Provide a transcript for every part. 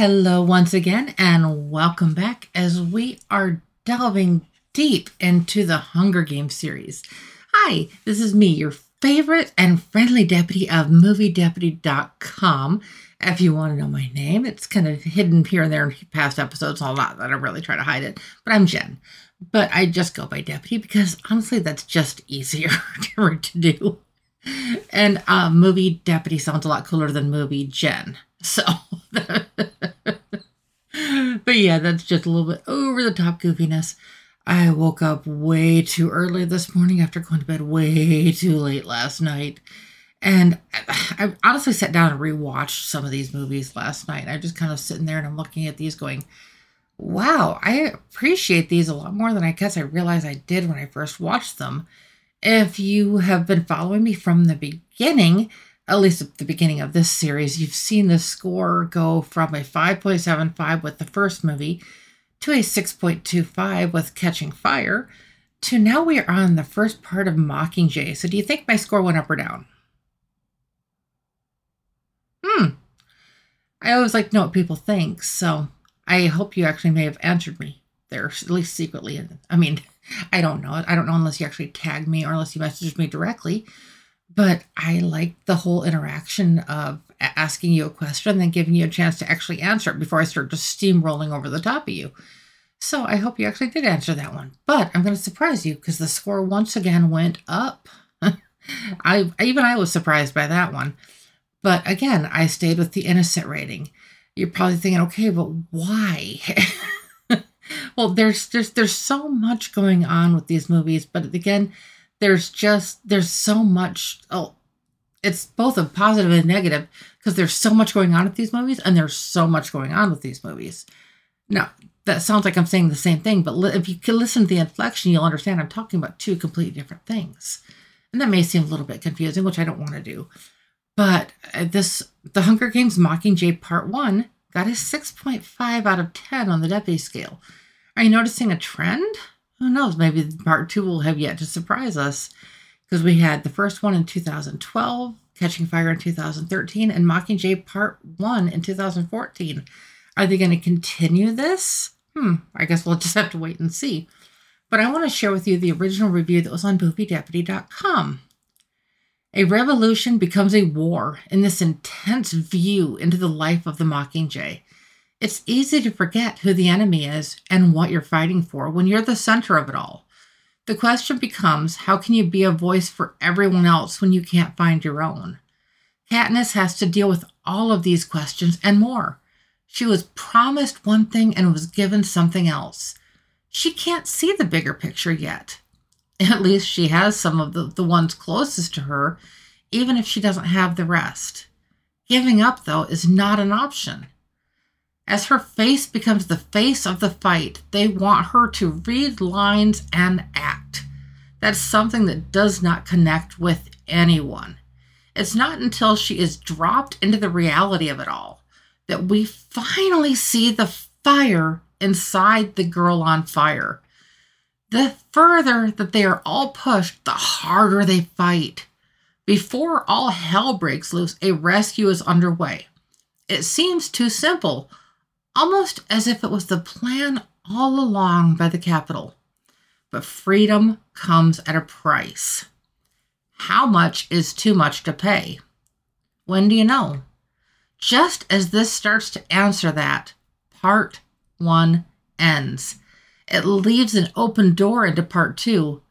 Hello, once again, and welcome back as we are delving deep into the Hunger Games series. Hi, this is me, your favorite and friendly deputy of MovieDeputy.com. If you want to know my name, it's kind of hidden here and there in past episodes. I'll not that I really try to hide it, but I'm Jen. But I just go by deputy because honestly, that's just easier to do. And uh, movie deputy sounds a lot cooler than movie Jen. So, but yeah, that's just a little bit over the top goofiness. I woke up way too early this morning after going to bed way too late last night. And I, honestly sat down and rewatched some of these movies last night. I'm just kind of sitting there and I'm looking at these going, wow, I appreciate these a lot more than I guess I realized I did when I first watched them. If you have been following me from the beginning, at least at the beginning of this series, you've seen the score go from a 5.75 with the first movie to a 6.25 with Catching Fire to now we are on the first part of Mockingjay. So do you think my score went up or down? Hmm. I always like to know what people think, so I hope you actually may have answered me there, at least secretly. I mean, I don't know. I don't know unless you actually tagged me or unless you messaged me directly. But I like the whole interaction of asking you a question and then giving you a chance to actually answer it before I start just steamrolling over the top of you. So I hope you actually did answer that one. But I'm going to surprise you because the score once again went up. I even I was surprised by that one. But again, I stayed with the innocent rating. You're probably thinking, okay, but why? well, there's there's there's so much going on with these movies, but again, there's just there's so much oh it's both a positive and negative because there's so much going on with these movies and there's so much going on with these movies. Now that sounds like i'm saying the same thing but if you can listen to the inflection you'll understand i'm talking about two completely different things. And that may seem a little bit confusing which i don't want to do but uh, this the hunger games mockingjay part one got a 6.5 out of 10 on the deputy scale. Are you noticing a trend who knows? Maybe part two will have yet to surprise us because we had the first one in 2012, Catching Fire in 2013, and Mockingjay Part 1 in 2014. Are they going to continue this? Hmm, I guess we'll just have to wait and see. But I want to share with you the original review that was on MovieDeputy.com. A revolution becomes a war in this intense view into the life of the Mockingjay. It's easy to forget who the enemy is and what you're fighting for when you're the center of it all. The question becomes how can you be a voice for everyone else when you can't find your own? Katniss has to deal with all of these questions and more. She was promised one thing and was given something else. She can't see the bigger picture yet. At least she has some of the, the ones closest to her, even if she doesn't have the rest. Giving up, though, is not an option. As her face becomes the face of the fight, they want her to read lines and act. That's something that does not connect with anyone. It's not until she is dropped into the reality of it all that we finally see the fire inside the girl on fire. The further that they are all pushed, the harder they fight. Before all hell breaks loose, a rescue is underway. It seems too simple, almost as if it was the plan all along by the capitol. But freedom comes at a price. How much is too much to pay? When do you know? Just as this starts to answer that, part one ends. It leaves an open door into part two.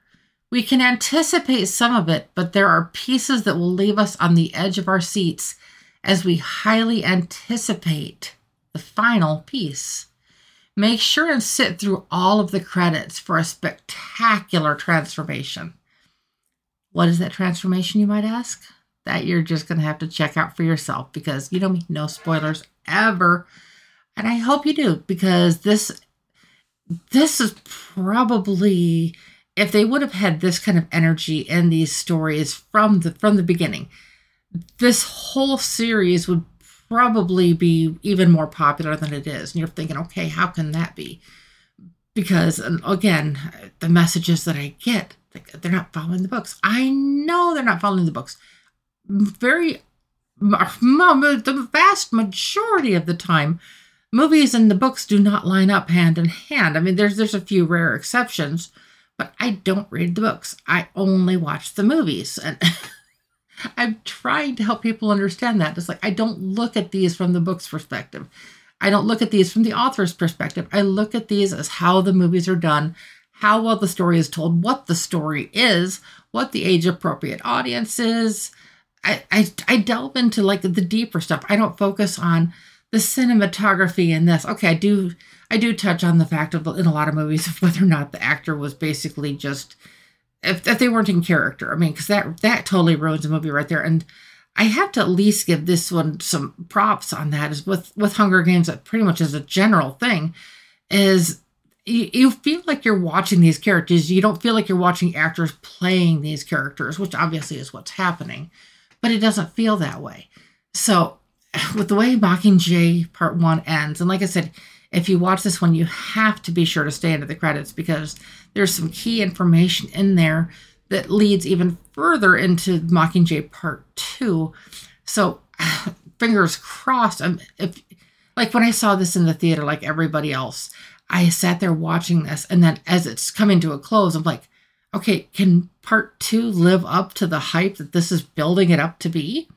We can anticipate some of it, but there are pieces that will leave us on the edge of our seats as we highly anticipate the final piece. Make sure and sit through all of the credits for a spectacular transformation. What is that transformation, you might ask? That you're just going to have to check out for yourself because you know me, no spoilers ever. And I hope you do because this this is probably if they would have had this kind of energy in these stories from the from the beginning, this whole series would probably be even more popular than it is. And you're thinking, okay, how can that be? Because, again, the messages that I get, they're not following the books. I know they're not following the books. Very, the vast majority of the time, movies and the books do not line up hand in hand. I mean, there's there's a few rare exceptions, but I don't read the books. I only watch the movies. And I'm trying to help people understand that. It's like I don't look at these from the book's perspective. I don't look at these from the author's perspective. I look at these as how the movies are done, how well the story is told, what the story is, what the age appropriate audience is. I, I, I delve into like the deeper stuff. I don't focus on the cinematography in this. Okay, I do I do touch on the fact of in a lot of movies of whether or not the actor was basically just if, if they weren't in character. I mean, because that that totally ruins the movie right there. And I have to at least give this one some props on that. Is with with Hunger Games, that pretty much as a general thing, is you, you feel like you're watching these characters. You don't feel like you're watching actors playing these characters, which obviously is what's happening, but it doesn't feel that way. So, with the way Mockingjay Part One ends, and like I said, if you watch this one, you have to be sure to stay into the credits because there's some key information in there that leads even further into Mockingjay Part 2. So, fingers crossed. I'm, if, like when I saw this in the theater, like everybody else, I sat there watching this, and then as it's coming to a close, I'm like, okay, can Part 2 live up to the hype that this is building it up to be?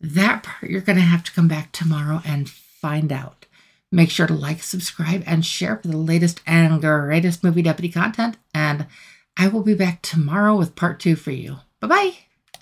That part you're going to have to come back tomorrow and find out. Make sure to like, subscribe, and share for the latest and greatest movie deputy content. And I will be back tomorrow with part two for you. Bye bye.